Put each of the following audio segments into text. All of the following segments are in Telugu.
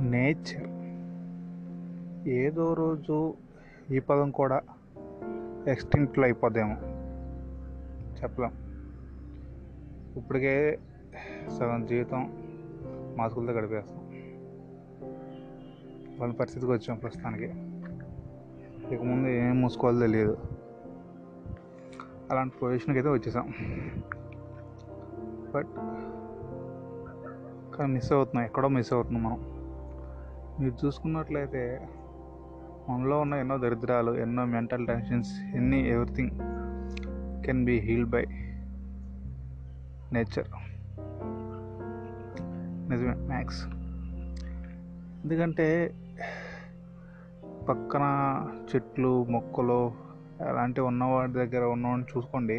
నేచర్ ఏదో రోజు ఈ పదం కూడా ఎక్స్టింక్ట్లో అయిపోద్దేమో. చెప్పలేం. ఇప్పటికే సగం జీవితం మాస్కులతో గడిపేస్తాం. వాళ్ళ పరిస్థితికి వచ్చాం ప్రస్తుతానికి. ఇక ముందు ఏం మూసుకోవాలో తెలియదు. అలాంటి పొజిషన్కి అయితే వచ్చేసాం. బట్ కానీ మిస్ అవుతున్నాం. ఎక్కడో మిస్ అవుతున్నాం మనం. మీరు చూసుకున్నట్లయితే మనలో ఉన్న ఎన్నో దరిద్రాలు ఎన్నో మెంటల్ టెన్షన్స్ ఎన్ని everything can be healed by nature. నిజమే మ్యాక్స్ ఎందుకంటే పక్కన చెట్లు మొక్కలు అలాంటివి ఉన్నవాడి దగ్గర ఉన్నవాడిని చూసుకోండి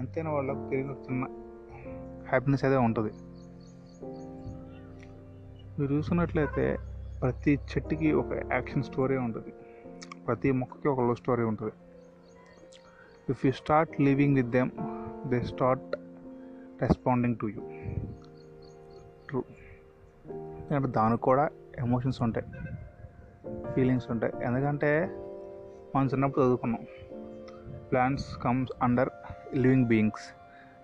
అంతేనా వాళ్ళకి తిరిగి చిన్న హ్యాపీనెస్ అదే ఉంటుంది. మీరు చూసుకున్నట్లయితే ప్రతి చెట్టుకి ఒక యాక్షన్ స్టోరీ ఉంటుంది. ప్రతి మొక్కకి ఒక లవ్ స్టోరీ ఉంటుంది. If you start living with them they start responding to you true ఎందుకంటే దానికి కూడా ఎమోషన్స్ ఉంటాయి. ఫీలింగ్స్ ఉంటాయి. ఎందుకంటే మనం చిన్నప్పుడు చదువుకున్నాం. Plants comes under living beings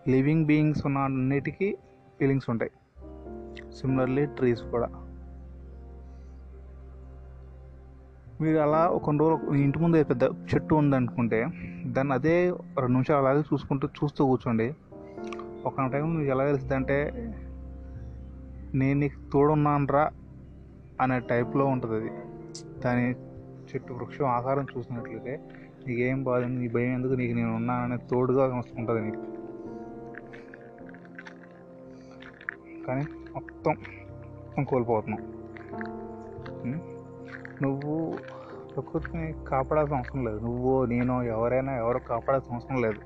living beings ఉన్న అన్నిటికీ ఫీలింగ్స్ ఉంటాయి. సిమిలర్లీ ట్రీస్ కూడా. మీరు అలా ఒక రోజు ఇంటి ముందు పెద్ద చెట్టు ఉందనుకుంటే దాన్ని అదే రెండు నిమిషాలు అలాగే చూసుకుంటూ చూస్తూ కూర్చోండి. ఒక టైం మీకు ఎలా తెలుస్తుంది అంటే నేను నీకు తోడున్నానరా అనే టైప్లో ఉంటుంది అది దాని చెట్టు వృక్షం ఆకారం చూసినట్లయితే నీకేం బాధ నీ భయం ఎందుకు నీకు నేను ఉన్నాననే తోడుగా ఉంటుంది నీకు. కానీ మొత్తం మొత్తం కోల్పోతున్నాం. నువ్వు ప్రకృతిని కాపాడాల్సిన అవసరం లేదు. నువ్వు నేను ఎవరైనా ఎవరు కాపాడాల్సిన అవసరం లేదు.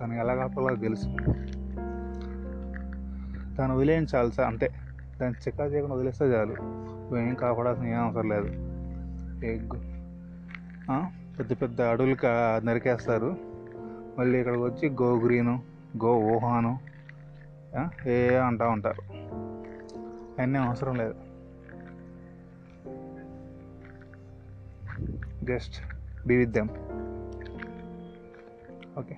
తను ఎలా కాపాడాలో తెలుసు. తను వదిలేయించాలి సార్ అంతే. దాన్ని చిక్కా చేయకుండా వదిలేస్తే చాలు. నువ్వేం కాపాడాల్సిన ఏం అవసరం లేదు. ఎగ్ పెద్ద పెద్ద అడవులు నరికేస్తారు. మళ్ళీ ఇక్కడికి వచ్చి గో గ్రీను గో ఊహాను ఏ అంటూ ఉంటారు. అవన్నీ అవసరం లేదు. Just be with them okay